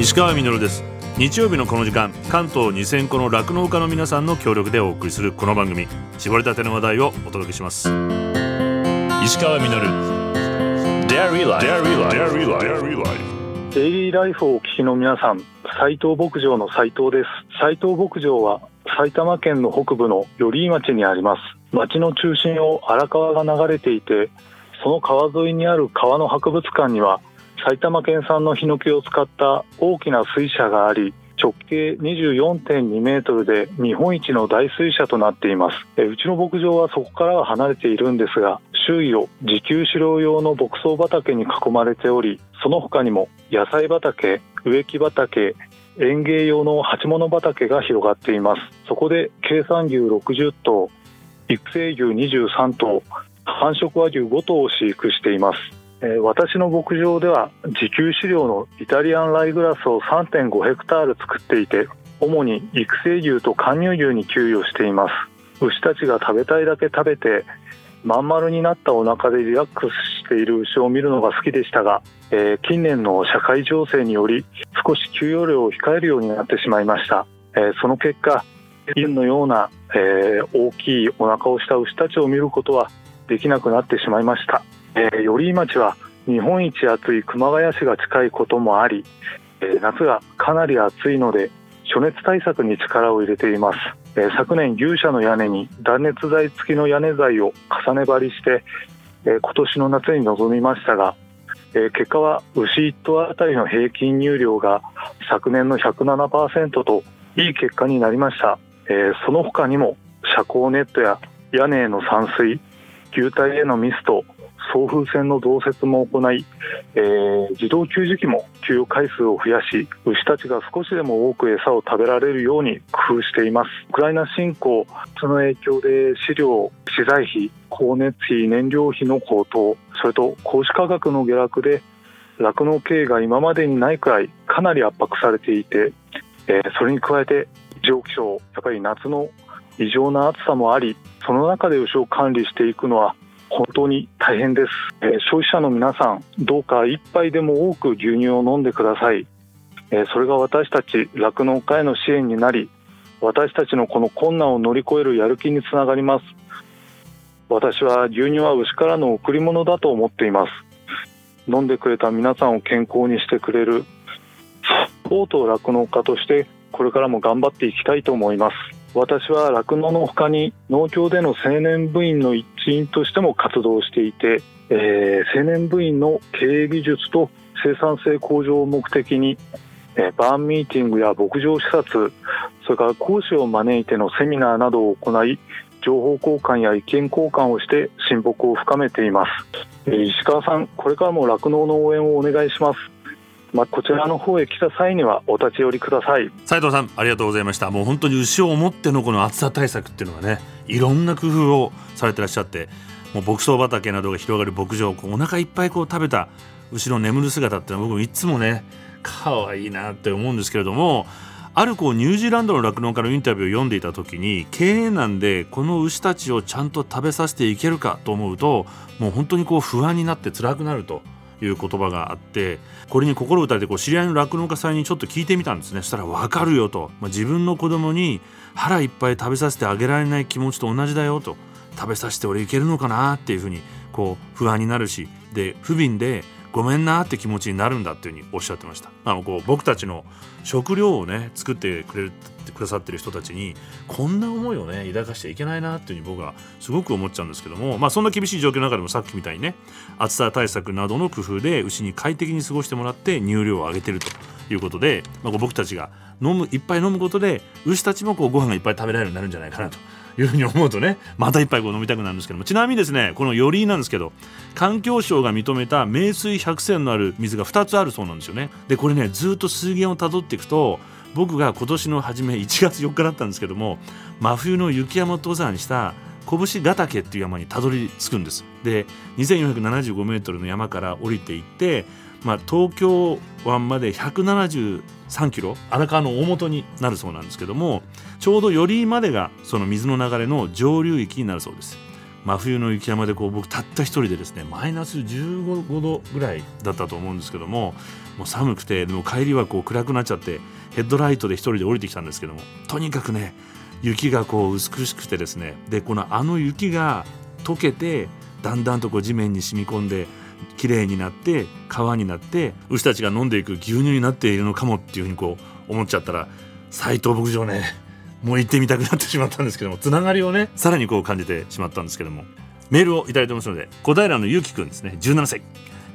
石川みです。日曜日のこの時間関東2000個の酪農家の皆さんの協力でお送りするこの番組絞りたての話題をお届けします。石川みデイリーライフをお聞きの皆さん斉藤牧場の斉藤です。斉藤牧場は埼玉県の北部の寄居町にあります。町の中心を荒川が流れていてその川沿いにある川の博物館には埼玉県産のヒノキを使った大きな水車があり直径24.2メートルで日本一の大水車となっています。うちの牧場はそこからは離れているんですが周囲を自給飼料用の牧草畑に囲まれておりその他にも野菜畑植木畑園芸用の鉢物畑が広がっています。そこで計算牛60頭育成牛23頭繁殖和牛5頭を飼育しています。私の牧場では自給飼料のイタリアンライグラスを3.5ヘクタール作っていて主に育成牛と貫入牛に給与しています。牛たちが食べたいだけ食べてまん丸になったお腹でリラックスしている牛を見るのが好きでしたが、えー、近年の社会情勢により少し給与量を控えるようになってしまいました、えー、その結果以前のような、えー、大きいお腹をした牛たちを見ることはできなくなってしまいました。えー、寄居町は日本一暑い熊谷市が近いこともあり、えー、夏がかなり暑いので暑熱対策に力を入れています、えー、昨年牛舎の屋根に断熱材付きの屋根材を重ね張りして、え今年の夏に臨みましたが、え結果は牛1頭あたりの平均乳量が昨年の107%といい結果になりました、えその他にも遮光ネットや屋根への散水球体へのミスト送風船の増設も行い、えー、自動給餌機も給与回数を増やし牛たちが少しでも多く餌を食べられるように工夫しています。ウクライナ侵攻その影響で飼料資材費光熱費燃料費の高騰それと子牛価格の下落で酪農経営が今までにないくらいかなり圧迫されていて、えー、それに加えて異常気象やっぱり夏の異常な暑さもありその中で牛を管理していくのは本当に大変です、えー、消費者の皆さんどうか一杯でも多く牛乳を飲んでください、えー、それが私たち酪農家への支援になり私たちのこの困難を乗り越えるやる気につながります。私は牛乳は牛からの贈り物だと思っています。飲んでくれた皆さんを健康にしてくれるサポート酪農家としてこれからも頑張っていきたいと思います。私は酪農のほかに農協での青年部員の一員としても活動していて、えー、青年部員の経営技術と生産性向上を目的に、えー、バーンミーティングや牧場視察それから講師を招いてのセミナーなどを行い情報交換や意見交換をして親睦を深めています、えー、石川さんこれからも酪農の応援をお願いします。まあ、こちらの方へ来た際にはお立ち寄りください。斉藤さんありがとうございました。もう本当に牛を思ってのこの暑さ対策っていうのがねいろんな工夫をされてらっしゃってもう牧草畑などが広がる牧場こうお腹いっぱいこう食べた牛の眠る姿っていうのは僕もいつもね可愛いなって思うんですけれどもあるこうニュージーランドの酪農家のインタビューを読んでいた時に経営難でこの牛たちをちゃんと食べさせていけるかと思うともう本当にこう不安になって辛くなるという言葉があってこれに心打たれてこう知り合いの酪農家さんにちょっと聞いてみたんですね。そしたら分かるよと、まあ、自分の子供に腹いっぱい食べさせてあげられない気持ちと同じだよと。食べさせて俺いけるのかなっていうふうにこう不安になるし。で不憫でごめんなって気持ちになるんだっていうふうにおっしゃってました。あのこう僕たちの食料をね作ってくれるくださってる人たちにこんな思いをね抱かしちゃいけないなっていうふうに僕はすごく思っちゃうんですけども。まあそんな厳しい状況の中でもさっきみたいにね暑さ対策などの工夫で牛に快適に過ごしてもらって乳量を上げてるということで、まあ、僕たちが飲むいっぱい飲むことで牛たちもこうご飯がいっぱい食べられるようになるんじゃないかなというふうに思うとねまた一杯こう飲みたくなるんですけどもちなみにですねこのよりなんですけど環境省が認めた名水百選のある水が2つあるそうなんですよねでこれねずっと水源をたどっていくと僕が今年の初め1月4日だったんですけども真冬の雪山登山した拳ヶ岳っていう山にたどり着くんです。で2475メートルの山から降りていってまあ、東京湾まで173キロ荒川の大元になるそうなんですけどもちょうど寄居までがその水の流れの上流域になるそうです。真冬の雪山でこう僕たった一人でですねマイナス15度ぐらいだったと思うんですけどももう寒くてでも帰りはこう暗くなっちゃってヘッドライトで一人で降りてきたんですけどもとにかくね雪がこう美しくてですね。でこのあの雪が溶けてだんだんとこう地面に染み込んで綺麗になって川になって牛たちが飲んでいく牛乳になっているのかもっていうふうにこう思っちゃったら斎藤牧場ね。もう行ってみたくなってしまったんですけどもつながりをねさらにこう感じてしまったんですけども。メールをいただいてますので小平のゆうきくんですね。17歳。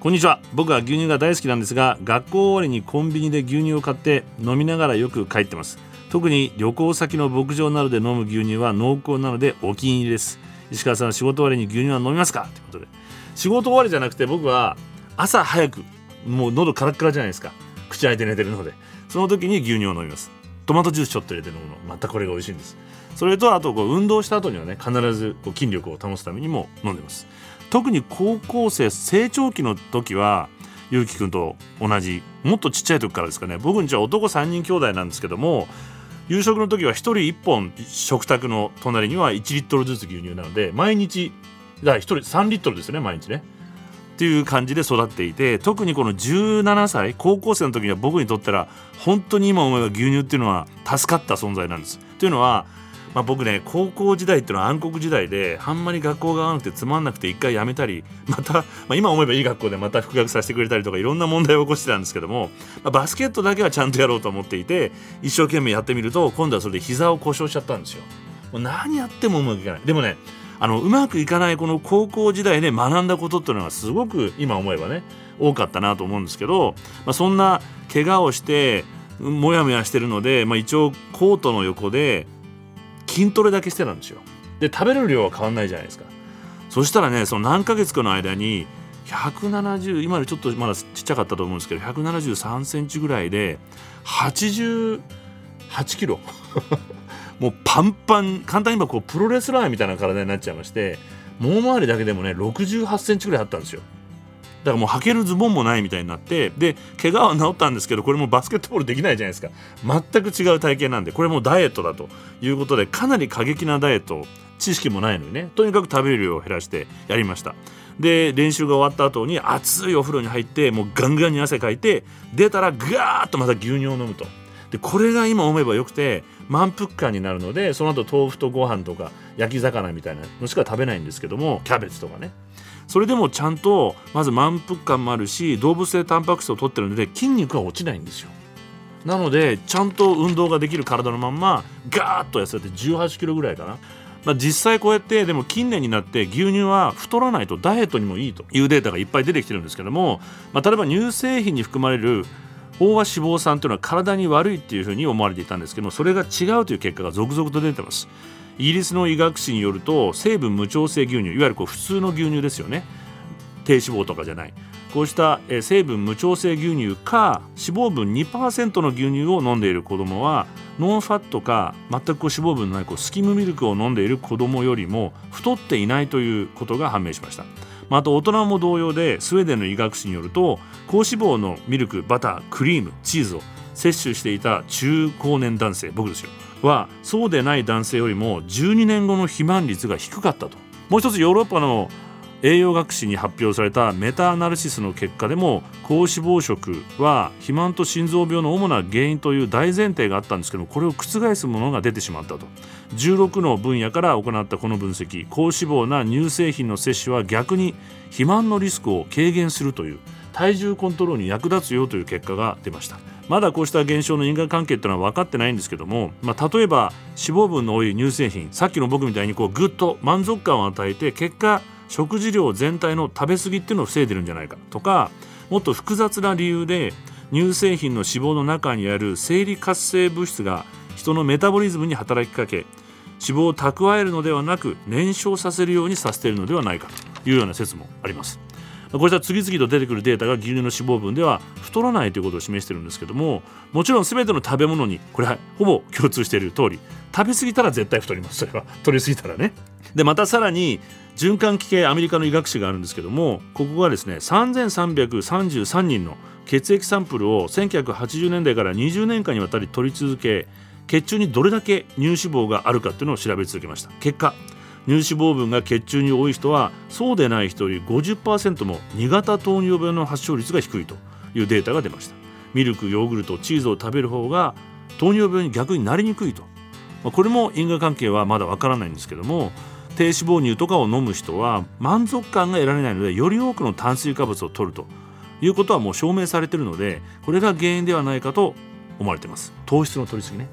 こんにちは。僕は牛乳が大好きなんですが学校終わりにコンビニで牛乳を買って飲みながらよく帰ってます。特に旅行先の牧場などで飲む牛乳は濃厚なのでお気に入りです。石川さんは仕事終わりに牛乳は飲みますか？ということで。仕事終わりじゃなくて僕は朝早くもう喉カラッカラじゃないですか。口開いて寝てるので。その時に牛乳を飲みます。トマトジュースちょっと入れて飲むのまたこれが美味しいんです。それとあとこう運動した後にはね必ずこう筋力を保つためにも飲んでます。特に高校生成長期の時はゆうきくんと同じもっとちっちゃい時からですかね。僕んちは男3人兄弟なんですけども夕食の時は1人1本食卓の隣には1リットルずつ牛乳なので毎日だから1人3リットルですね毎日ねっていう感じで育っていて特にこの17歳高校生の時には僕にとったら本当に今思えば牛乳っていうのは助かった存在なんです。というのは、まあ、僕ね高校時代っていうのは暗黒時代であんまり学校が合わなくてつまんなくて一回辞めたりまた、まあ、今思えばいい学校でまた復学させてくれたりとかいろんな問題を起こしてたんですけども、まあ、バスケットだけはちゃんとやろうと思っていて一生懸命やってみると今度はそれで膝を故障しちゃったんですよ。もう何やってもうまくいかないでもねあのうまくいかないこの高校時代で学んだことっていうのはすごく今思えばね多かったなと思うんですけど、まあ、そんな怪我をしてモヤモヤしてるので、まあ、一応コートの横で筋トレだけしてたんですよ。で食べる量は変わんないじゃないですか。そしたらねその何ヶ月かの間に170今よりちょっとまだちっちゃかったと思うんですけど173センチぐらいで88キロ もうパンパン簡単に言えばこうプロレスラーみたいな体になっちゃいましてもも回りだけでもね68センチぐらいあったんですよだからもう履けるズボンもないみたいになってで怪我は治ったんですけどこれもバスケットボールできないじゃないですか。全く違う体型なんでこれもダイエットだということでかなり過激なダイエット知識もないのにねとにかく食べる量を減らしてやりました。で練習が終わった後に熱いお風呂に入ってもうガンガンに汗かいて出たらガーッとまた牛乳を飲むと。でこれが今思えばよくて満腹感になるのでその後豆腐とご飯とか焼き魚みたいなのしか食べないんですけどもキャベツとかね。それでもちゃんとまず満腹感もあるし動物性タンパク質を取ってるので筋肉は落ちないんですよ。なのでちゃんと運動ができる体のまんまガーッと痩せて18キロぐらいかな。まあ、実際こうやってでも近年になって牛乳は太らないとダイエットにもいいというデータがいっぱい出てきてるんですけども、まあ、例えば乳製品に含まれる飽和脂肪酸というのは体に悪いっていうふうに思われていたんですけどもそれが違うという結果が続々と出てます。イギリスの医学誌によると成分無調整牛乳いわゆるこう普通の牛乳ですよね。低脂肪とかじゃない。こうした成分無調整牛乳か脂肪分2%の牛乳を飲んでいる子どもはノンファットか全くこう脂肪分のないこうスキムミルクを飲んでいる子どもよりも太っていないということが判明しました。また大人も同様でスウェーデンの医学誌によると高脂肪のミルクバタークリームチーズを摂取していた中高年男性僕ですよ。はそうでない男性よりも12年後の肥満率が低かったと。もう一つヨーロッパの栄養学誌に発表されたメタアナリシスの結果でも高脂肪食は肥満と心臓病の主な原因という大前提があったんですけどこれを覆すものが出てしまったと。16の分野から行ったこの分析高脂肪な乳製品の摂取は逆に肥満のリスクを軽減するという体重コントロールに役立つよという結果が出ました。まだこうした現象の因果関係っていうのは分かってないんですけども、まあ、例えば脂肪分の多い乳製品さっきの僕みたいにこうぐっと満足感を与えて結果食事量全体の食べ過ぎっていうのを防いでるんじゃないかとかもっと複雑な理由で乳製品の脂肪の中にある生理活性物質が人のメタボリズムに働きかけ脂肪を蓄えるのではなく燃焼させるようにさせているのではないかというような説もあります。こうした次々と出てくるデータが牛乳の脂肪分では太らないということを示しているんですけどももちろん全ての食べ物にこれはほぼ共通している通り食べ過ぎたら絶対太ります。それは取り過ぎたらね。でまたさらに循環器系アメリカの医学誌があるんですけどもここがですね3333人の血液サンプルを1980年代から20年間にわたり取り続け血中にどれだけ乳脂肪があるかっていうのを調べ続けました。結果乳脂肪分が血中に多い人はそうでない人より50%も2型糖尿病の発症率が低いというデータが出ました。ミルクヨーグルトチーズを食べる方が糖尿病に逆になりにくいと、ま、これも因果関係はまだわからないんですけども低脂肪乳とかを飲む人は満足感が得られないのでより多くの炭水化物を摂るということはもう証明されているのでこれが原因ではないかと思われています。糖質の摂りすぎね。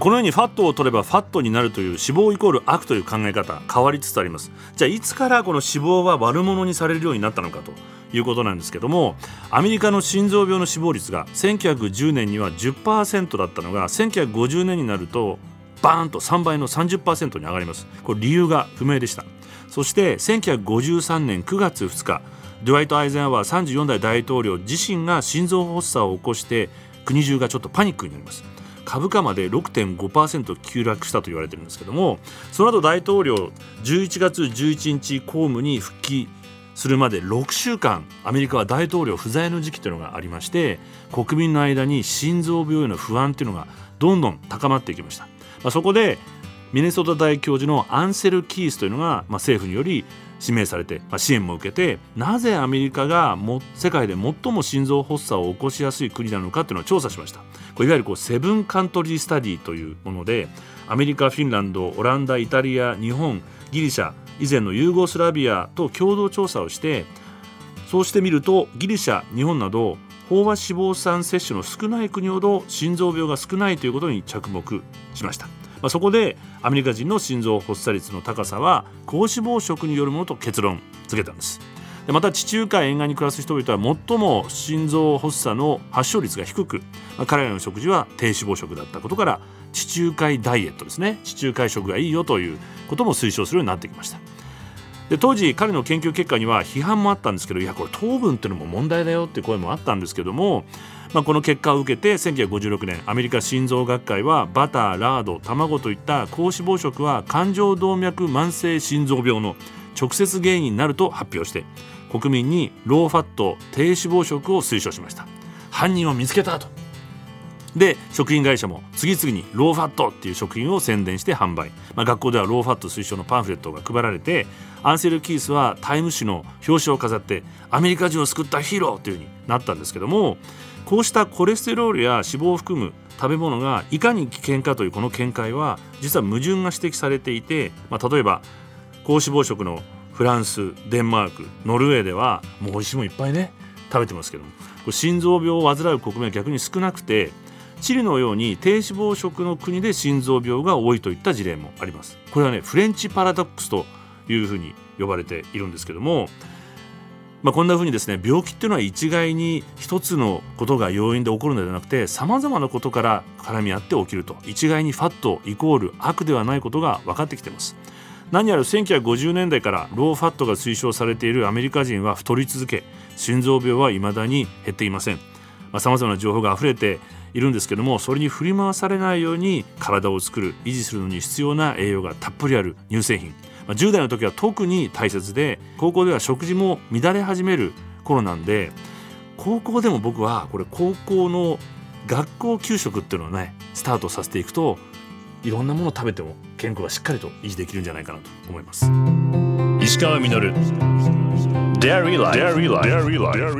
このようにファットを取ればファットになるという脂肪イコール悪という考え方変わりつつあります。じゃあいつからこの脂肪は悪者にされるようになったのかということなんですけどもアメリカの心臓病の死亡率が1910年には10%だったのが1950年になるとバーンと3倍の30%に上がります。これ理由が不明でした。そして1953年9月2日ドゥワイト・アイゼンハワー34代大統領自身が心臓発作を起こして国中がちょっとパニックになります。株価まで6.5%急落したと言われてるんですけどもその後大統領11月11日公務に復帰するまで6週間アメリカは大統領不在の時期というのがありまして国民の間に心臓病への不安というのがどんどん高まっていきました、まあ、そこでミネソタ大教授のアンセル・キースというのが、まあ、政府により指名されて、まあ、支援も受けてなぜアメリカがも世界で最も心臓発作を起こしやすい国なのかというのを調査しました。これいわゆるこうセブンカントリースタディというものでアメリカフィンランドオランダイタリア日本ギリシャ以前のユーゴスラビアと共同調査をしてそうしてみるとギリシャ日本など飽和脂肪酸摂取の少ない国ほど心臓病が少ないということに着目しました。まあ、そこでアメリカ人の心臓発作率の高さは高脂肪食によるものと結論付けたんです。でまた地中海沿岸に暮らす人々は最も心臓発作の発症率が低く、まあ、彼らの食事は低脂肪食だったことから地中海ダイエットですね。地中海食がいいよということも推奨するようになってきました。で当時彼の研究結果には批判もあったんですけどいやこれ糖分っていうのも問題だよっていう声もあったんですけどもまあ、この結果を受けて1956年アメリカ心臓学会はバターラード卵といった高脂肪食は冠状動脈慢性心臓病の直接原因になると発表して国民にローファット低脂肪食を推奨しました。犯人を見つけたと。で食品会社も次々にローファットっていう食品を宣伝して販売、まあ、学校ではローファット推奨のパンフレットが配られてアンセル・キースはタイム誌の表紙を飾ってアメリカ人を救ったヒーローという風になったんですけどもこうしたコレステロールや脂肪を含む食べ物がいかに危険かというこの見解は実は矛盾が指摘されていて、まあ、例えば高脂肪食のフランスデンマークノルウェーではもう美味しいもんいっぱいね食べてますけども心臓病を患う国民は逆に少なくてチリのように低脂肪食の国で心臓病が多いといった事例もあります。これはねフレンチパラドックスというふうに呼ばれているんですけどもまあ、こんなふうにですね病気っていうのは一概に一つのことが要因で起こるのではなくてさまざまなことから絡み合って起きると。一概にファットイコール悪ではないことが分かってきています。何やら1950年代からローファットが推奨されているアメリカ人は太り続け心臓病は未だに減っていません。さまざ、まな情報が溢れているんですけどもそれに振り回されないように体を作る維持するのに必要な栄養がたっぷりある乳製品。10代の時は特に大切で高校では食事も乱れ始める頃なんで高校でも僕はこれ高校の学校給食っていうのをねスタートさせていくといろんなものを食べても健康がしっかりと維持できるんじゃないかなと思います。石川稔。Dairy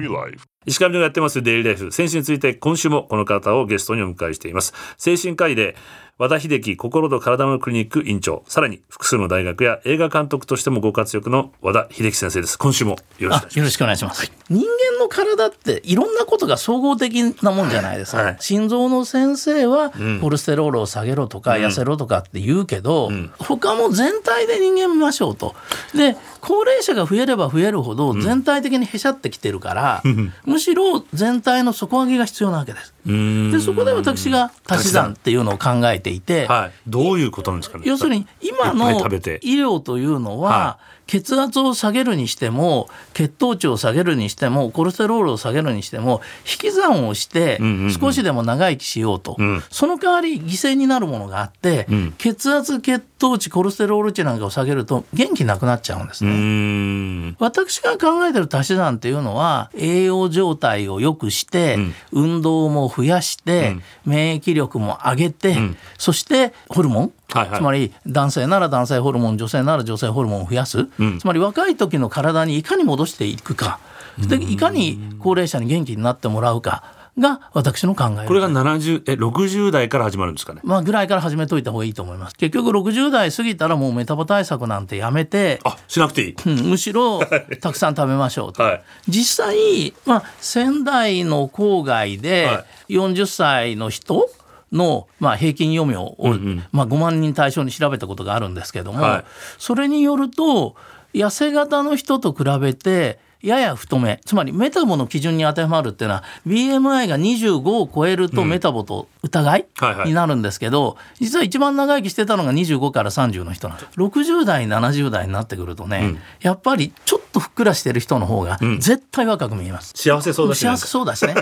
Life 石上のやってますデイリーライフ。先週について今週もこの方をゲストにお迎えしています。精神科医で和田秀樹心と体のクリニック院長、さらに複数の大学や映画監督としてもご活躍の和田秀樹先生です。今週もよろしくお願いします。よろしくお願いします。はい、人間の体っていろんなことが総合的なもんじゃないですか。はい、心臓の先生はコレステロールを下げろとか、痩せろとかって言うけど、うん、他も全体で人間見ましょうと。で、高齢者が増えれば増えるほど全体的にへしゃってきてるから、うん、むしろ全体の底上げが必要なわけです。でそこで私が足し算っていうのを考えていて、はい、どういうことなんですかね。要するに今の医療というのは、血圧を下げるにしても血糖値を下げるにしてもコレステロールを下げるにしても引き算をして少しでも長生きしようと、うん。うんうん、その代わり犠牲になるものがあって、うん、血圧血糖値コレステロール値なんかを下げると元気なくなっちゃうんですね。私が考えてる足し算っていうのは栄養状態を良くして、うん、運動も増やして、免疫力も上げて、そしてホルモン？はいはい、つまり男性なら男性ホルモン女性なら女性ホルモンを増やす、うん、つまり若い時の体にいかに戻していくか。でいかに高齢者に元気になってもらうかが私の考えこれが70え60代から始まるんですかね？まあぐらいから始めといた方がいいと思います。結局60代過ぎたらもうメタボ対策なんてやめてあしなくていい、うん、むしろたくさん食べましょうと、はい、実際、まあ、仙台の郊外で40歳の人の、まあ、平均余命を、うんうん、まあ、5万人対象に調べたことがあるんですけども、はい、それによると痩せ型の人と比べてやや太め。つまりメタボの基準に当てはまるっていうのは BMI が25を超えるとメタボと疑い、になるんですけど実は一番長生きしてたのが25から30の人なんです。60代70代になってくるとね、うん、やっぱりちょっとふっくらしてる人の方が絶対若く見えます、うん、幸せそうだし、幸せそうだしね。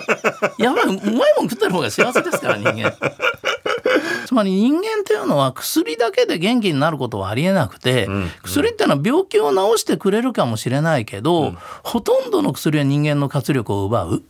やばいうまいもん食ってる方が幸せですから人間 つまり人間っていうのは薬だけで元気になることはありえなくて、うん、薬っていうのは病気を治してくれるかもしれないけど、うん、ほとんどの薬は人間の活力を奪う。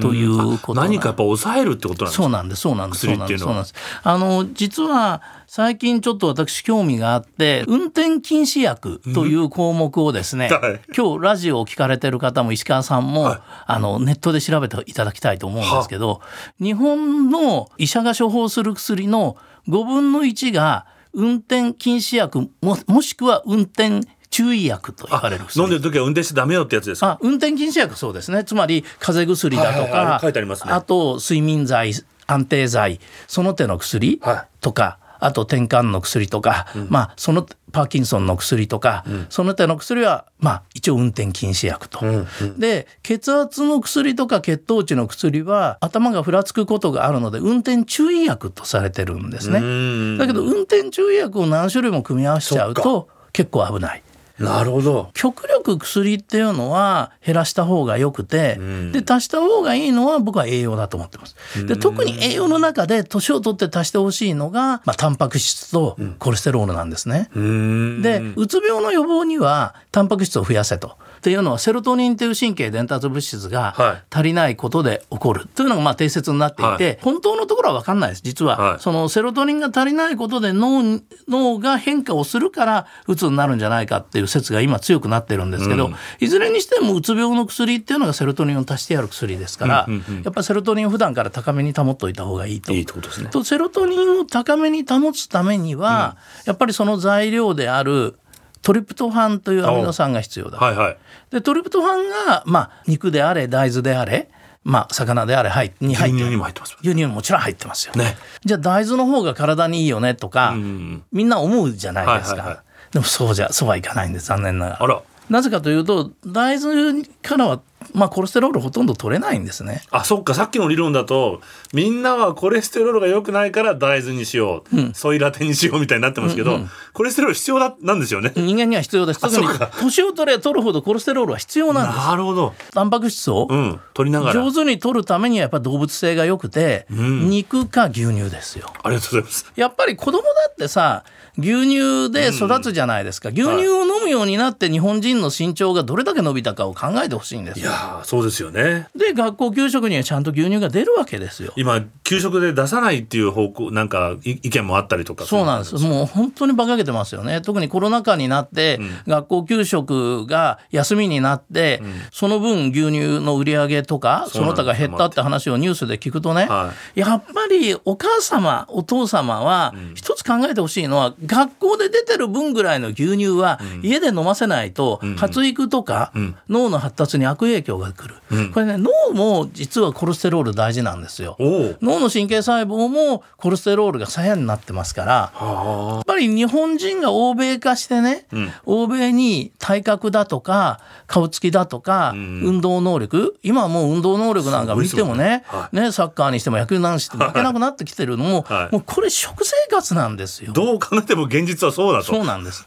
ということ何かやっぱ抑えるってことなんですか？そうなんですそうなんですそうなんですあの実は最近ちょっと私興味があって運転禁止薬という項目をですね、はい、今日ラジオを聞かれてる方も石川さんも、はい、あのネットで調べていただきたいと思うんですけど日本の医者が処方する薬の5分の1が運転禁止薬ももしくは運転注意薬と言われる飲んでる時は運転してダメよってやつですか？運転禁止薬そうですね。つまり風邪薬だとか、書いてありますね。あと睡眠剤安定剤その手の薬とか、はいあと転換の薬とか、うん、まあそのパーキンソンの薬とか、うん、その手の薬はまあ一応運転禁止薬と。うんうん、で血圧の薬とか血糖値の薬は頭がふらつくことがあるので運転注意薬とされてるんですね。だけど運転注意薬を何種類も組み合わせちゃうと結構危ない。なるほど。極力薬っていうのは減らした方がよくて、うん、で足した方がいいのは僕は栄養だと思ってます。で特に栄養の中で年を取って足してほしいのが、まあ、タンパク質とコレステロールなんですね、うん、でうつ病の予防にはタンパク質を増やせとっていうのはセロトニンという神経伝達物質が足りないことで起こる。というのがまあ定説になっていて、はい、本当のところは分かんないです。実は、はい、そのセロトニンが足りないことで脳脳が変化をするからうつになるんじゃないかっていう説が今強くなってるんですけど、うん、いずれにしてもうつ病の薬っていうのがセロトニンを足してやる薬ですから、うんうんうん、やっぱりセロトニンを普段から高めに保っておいた方がいいと。いいとですね。とセロトニンを高めに保つためには、うん、やっぱりその材料であるトリプトファンというアミノ酸が必要だ。はいはい、でトリプトファンが、まあ、肉であれ大豆であれまあ、魚であれ入に入って牛乳にも入ってます。牛乳もちろん入ってますよ、ね、じゃあ大豆の方が体にいいよねとか、うん、みんな思うじゃないですか、はいはいはい、でもそうじゃそうはいかないんです残念ながら。なぜかというと大豆からはまあ、コレステロールほとんど取れないんですね。あそっかさっきの理論だとみんなはコレステロールが良くないから大豆にしよう、うん、ソイラテにしようみたいになってますけど、うんうん、コレステロール必要だなんですよね。人間には必要です。特に年を取れ取るほどコレステロールは必要なんです。なるほど。タンパク質を、うん、取りながら上手に取るためにはやっぱ動物性が良くて、うん、肉か牛乳ですよ。ありがとうございます。やっぱり子供だってさ牛乳で育つじゃないですか、うん、牛乳を飲むようになって日本人の身長がどれだけ伸びたかを考えてほしいんですいやそうですよね。で学校給食にはちゃんと牛乳が出るわけですよ。今給食で出さないっていう方向なんか意見もあったりとか。そうなんです。もう本当に馬鹿げてますよね。特にコロナ禍になって、うん、学校給食が休みになって、うん、その分牛乳の売り上げとかその他が減ったって話をニュースで聞くとね、はい、やっぱりお母様お父様は一つ考えてほしいのは、学校で出てる分ぐらいの牛乳は家で飲ませないと発育とか脳の発達に悪影響がくる、これね脳も実はコレステロール大事なんですよ。脳の神経細胞もコレステロールが左右になってますからやっぱり日本人が欧米化してね、欧米に体格だとか顔つきだとか、運動能力今はもう運動能力なんか見てもねねサッカーにしても野球なんして負けなくなってきてるのも、もうこれ食生活なんですよ。どう考えても現実実はそうだと。そうなんです。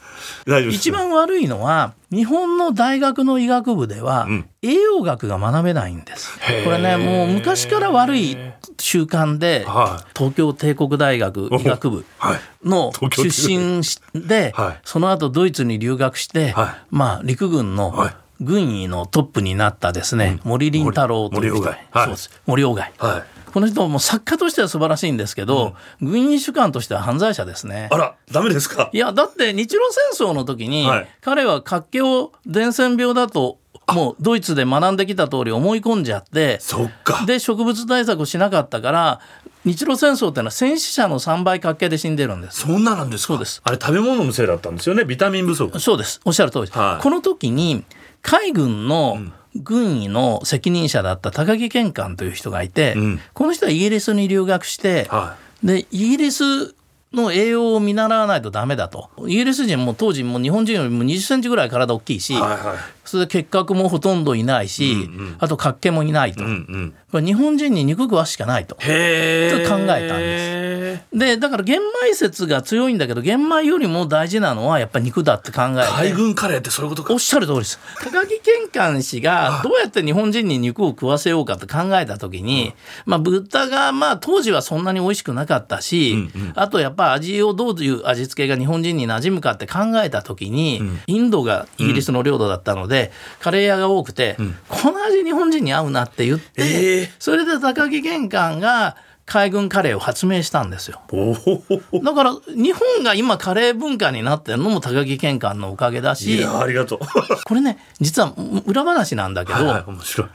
一番悪いのは日本の大学の医学部では、栄養学が学べないんです。これねもう昔から悪い習慣で、はい、東京帝国大学医学部の出身で、はい、その後ドイツに留学して、はい、まあ陸軍の、軍医のトップになったですね、うん、森林太郎という人、はい、そうです。森鴎外、はい、この人も作家としては素晴らしいんですけど、うん、軍医主観としては犯罪者ですね。あらダメですか？いやだって日露戦争の時に、はい、彼は活気を伝染病だともうドイツで学んできた通り思い込んじゃってで植物対策をしなかったから日露戦争っていうのは戦死者の3倍活気で死んでるんです。そんななんですそうです。あれ食べ物のせいだったんですよね？ビタミン不足。そうです。おっしゃる通りはい、この時に海軍の、軍医の責任者だった高木健官という人がいて、うん、この人はイギリスに留学して、はい、でイギリスの栄養を見習わないとダメだと。イギリス人も当時も日本人よりも20センチぐらい体大きいし、はいはい、それで結核もほとんどいないし、うんうん、あと活気もいないと、うんうん、日本人に肉食わしかないと。と考えたんです。でだから玄米説が強いんだけど玄米よりも大事なのはやっぱり肉だって考えて。海軍カレーってそういうことか。おっしゃる通りです。高木健官氏がどうやって日本人に肉を食わせようかって考えた時に、まあ、豚がまあ当時はそんなに美味しくなかったし、うんうん、あとやっぱ味をどういう味付けが日本人に馴染むかって考えた時に、うん、インドがイギリスの領土だったので、うん、カレー屋が多くて、この味日本人に合うなって言って、えー、それで高木玄関が海軍カレーを発明したんですよ。だから日本が今カレー文化になってるのも高木健官のおかげだしいやありがとう。これね実は裏話なんだけど、はいはい、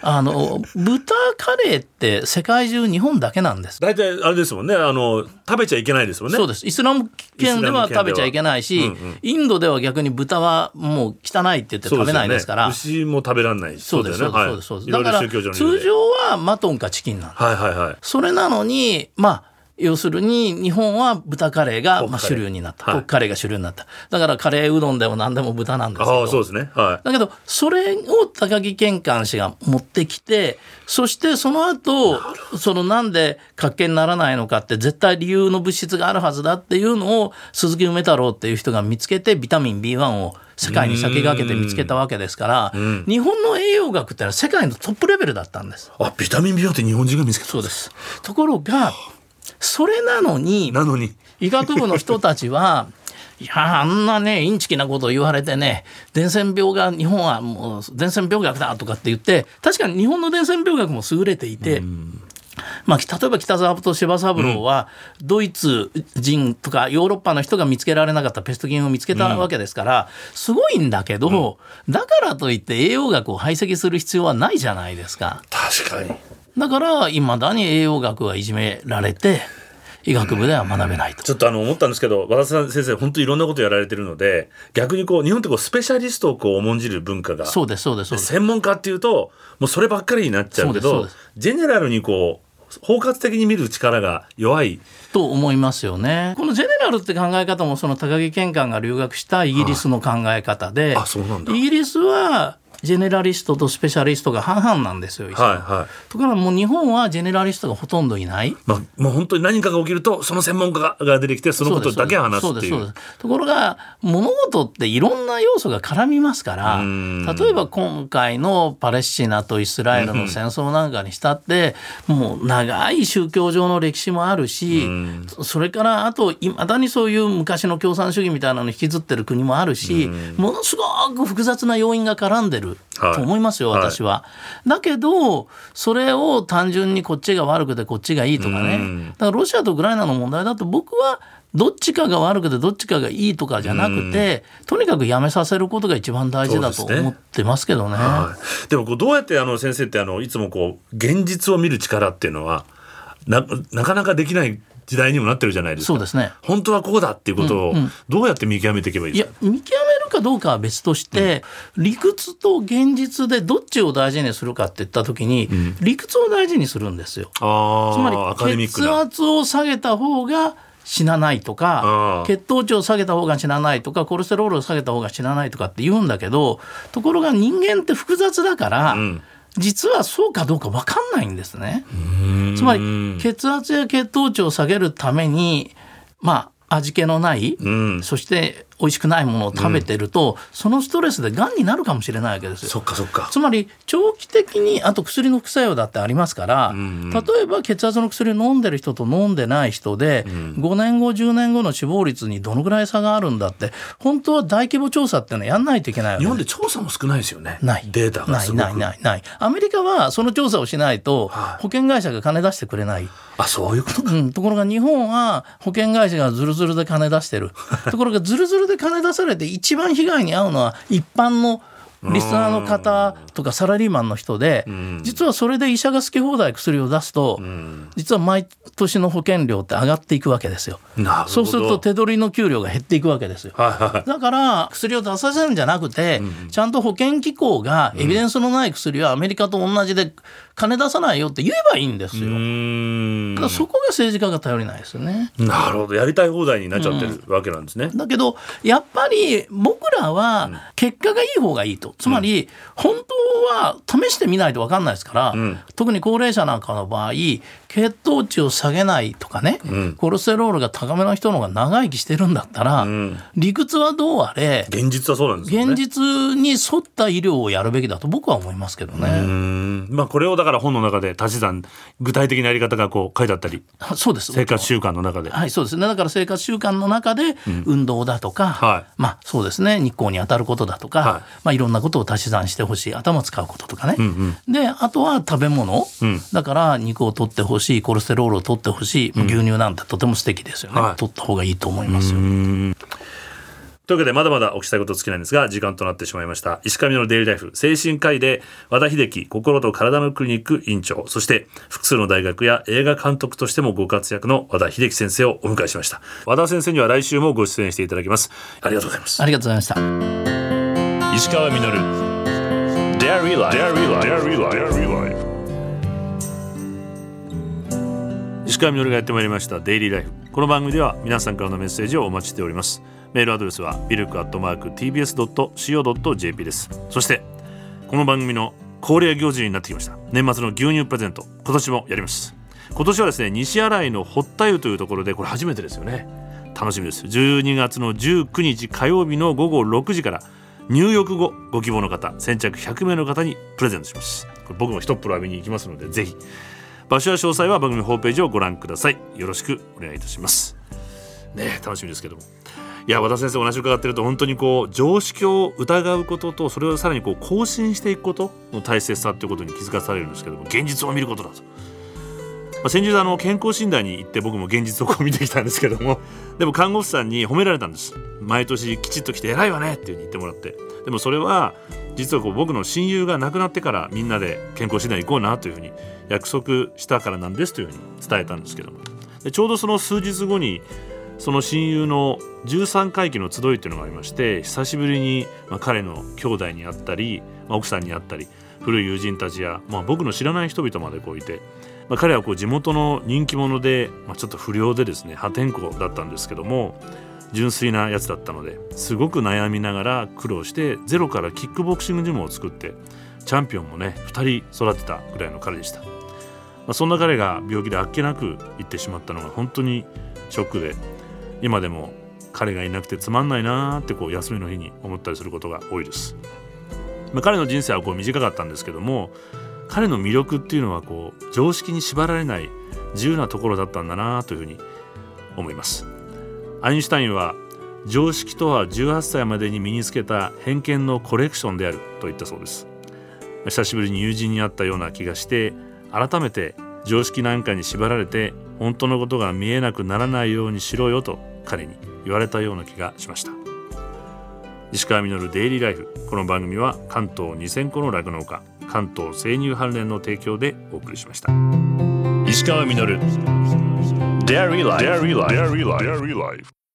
あの豚カレーって世界中日本だけなんです。大体あれですもんね。あの食べちゃいけないですもんね。そうです。イスラム圏では食べちゃいけないし、うんうん、インドでは逆に豚はもう汚いって言って食べないですから、ね、牛も食べられない。そうですそうですそうです、だから通常はマトンかチキンなんです、はいはいはい、それなのにまあ要するに日本は豚カレーがまあ主流になった、はい、カレーが主流になった。だからカレーうどんでも何でも豚なんですけどそうですね、はい、だけどそれを高木健官氏が持ってきてそしてその後そのなんで活気にならないのかって絶対理由の物質があるはずだっていうのを鈴木梅太郎っていう人が見つけてビタミン B1 を世界に先駆けて見つけたわけですから、日本の栄養学ってのは世界のトップレベルだったんです。あビタミン B1 って日本人が見つけたそうですところがそれなのになのに医学部の人たちは いやあんなねインチキなことを言われてね伝染病が日本はもう伝染病学だとかって言って確かに日本の伝染病学も優れていて。まあ、例えば北沢と柴三郎はドイツ人とかヨーロッパの人が見つけられなかったペスト菌を見つけたわけですからすごいんだけどだからといって栄養学を排斥する必要はないじゃないですか。確かに。だからいまだに栄養学はいじめられて医学部では学べないと、ちょっとあの思ったんですけど和田さん先生本当いろんなことやられてるので逆にこう日本ってこうスペシャリストをこう重んじる文化がそうですそうです専門家っていうともうそればっかりになっちゃうけどジェネラルにこう包括的に見る力が弱い。と思いますよね。このジェネラルって考え方もその高木健官が留学したイギリスの考え方で、イギリスはジェネラリストとスペシャリストが半々なんですよ。はいはい、ところがもう日本はジェネラリストがほとんどいない。まあ、もう本当に何かが起きるとその専門家が出てきてそのことだけ話すっていうところが物事っていろんな要素が絡みますから例えば今回のパレスチナとイスラエルの戦争なんかにしたって、もう長い宗教上の歴史もあるしそれからあといまだにそういう昔の共産主義みたいなのに引きずってる国もあるしものすごく複雑な要因が絡んでる。と思いますよ、はい、私は。だけどそれを単純にこっちが悪くてこっちがいいとかね。だからロシアとウクライナの問題だと僕はどっちかが悪くてどっちかがいいとかじゃなくて、とにかくやめさせることが一番大事だと思ってますけどね。でねはい、でもこうどうやってあの先生ってあのいつもこう現実を見る力っていうのはななかなかできない時代にもなってるじゃないですか。そうですね。本当はこうだっていうことをどうやって見極めていけばいいですか？いや見極めるかどうかは別として、うん、理屈と現実でどっちを大事にするかって言った時に、うん、理屈を大事にするんですよ。つまり血圧を下げた方が死なないとか血糖値を下げた方が死なないとかコレステロールを下げた方が死なないとかって言うんだけどところが人間って複雑だから。うん実はそうかどうか分かんないんですね。つまり血圧や血糖値を下げるためにまあ味気のない、うん、そして美味しくないものを食べてると、うん、そのストレスでがんになるかもしれないわけです。よ。そっかそっか。つまり長期的にあと薬の副作用だってありますから、うん。うん、例えば血圧の薬を飲んでる人と飲んでない人で、うん、5年後10年後の死亡率にどのぐらい差があるんだって本当は大規模調査っていうのはやんないといけない日本で調査も少ないですよね。ない。データがないないないない。アメリカはその調査をしないと保険会社が金出してくれない。あそういうことか、うん、ところが日本は保険会社がずるずるで金出してる。ところがずるずるで金出されて一番被害に遭うのは一般のリスナーの方とかサラリーマンの人で、実はそれで医者が好き放題薬を出すと、実は毎年の保険料って上がっていくわけですよ。そうすると手取りの給料が減っていくわけですよ。だから薬を出させるんじゃなくて、ちゃんと保険機構がエビデンスのない薬はアメリカと同じで金出さないよって言えばいいんですよ。だからそこが政治家が頼りないですよね。なるほどやりたい放題になっちゃってるわけなんですね。だけどやっぱり僕らは結果がいい方がいいと。つまり、本当は試してみないと分かんないですから、うん、特に高齢者なんかの場合血糖値を下げないとかね、うん、コレステロールが高めの人の方が長生きしてるんだったら、うん、理屈はどうあれ現実はそうなんですね。現実に沿った医療をやるべきだと僕は思いますけどね。まあ、これをだから本の中で足し算具体的なやり方がこう書いてあったり。そうです。生活習慣の中で。はいそうですね。だから生活習慣の中で運動だとか、はい、まあそうですね。日光に当たることだとか、はい。まあ、いろんなことを足し算してほしい頭使うこととかね。うんうん、であとは食べ物、うん、だから肉を取ってほしいコレステロールを取ってほしい、うん、牛乳なんてとても素敵ですよね、はい、取った方がいいと思いますよ。というわけでまだまだお聞きしたいこと尽きないんですが時間となってしまいました。石上のデイリーライフ精神科医で和田秀樹心と体のクリニック院長。そして複数の大学や映画監督としてもご活躍の和田秀樹先生をお迎えしました。和田先生には来週もご出演していただきます。ありがとうございます。ありがとうございました。石川稔。Dairy Life. Dairy Life. 石川みのるがやってまいりましたデイリーライフこの番組では皆さんからのメッセージをお待ちしております。メールアドレスはビルクアットマーク tbs.co.jp です。そしてこの番組の恒例行事になってきました。年末の牛乳プレゼント今年もやります。今年はですね西新井の堀田湯というところでこれ初めてですよね。楽しみです。12月の19日火曜日の午後6時から入浴後ご希望の方先着100名の方にプレゼントします。これ僕も一プロ浴びに行きますのでぜひ場所や詳細は番組ホームページをご覧ください。よろしくお願いいたします。ね楽しみですけども。いや和田先生お話伺ってると本当にこう常識を疑うこととそれをさらにこう更新していくことの大切さということに気づかされるんですけども現実を見ることだと。あ、先日あの健康診断に行って僕も現実をこう見てきたんですけども でも看護師さんに褒められたんです。毎年きちっと来て偉いわねっていうふうに言ってもらって。でもそれは実はこう僕の親友が亡くなってからみんなで健康診断行こうなというふうに約束したからなんですというふうに伝えたんですけども。でちょうどその数日後にその親友の13回忌の集いっていうのがありまして久しぶりに、まあ、彼の兄弟に会ったり、まあ、奥さんに会ったり古い友人たちや、まあ、僕の知らない人々までこういてまあ、彼はこう地元の人気者で、まあ、ちょっと不良でですね破天荒だったんですけども純粋なやつだったのですごく悩みながら苦労してゼロからキックボクシングジムを作ってチャンピオンもね2人育てたぐらいの彼でした、まあ、そんな彼が病気であっけなく行ってしまったのが本当にショックで今でも彼がいなくてつまんないなーってこう休みの日に思ったりすることが多いです、まあ、彼の人生はこう短かったんですけども彼の魅力っていうのはこう常識に縛られない自由なところだったんだなというふうに思います。アインシュタインは常識とは18歳までに身につけた偏見のコレクションであると言ったそうです。久しぶりに友人に会ったような気がして改めて常識なんかに縛られて本当のことが見えなくならないようにしろよと彼に言われたような気がしました。石川稔デイリーライフ。この番組は関東2000個の酪農家関東生乳関連の提供でお送りしました。石川稔。Dairy Life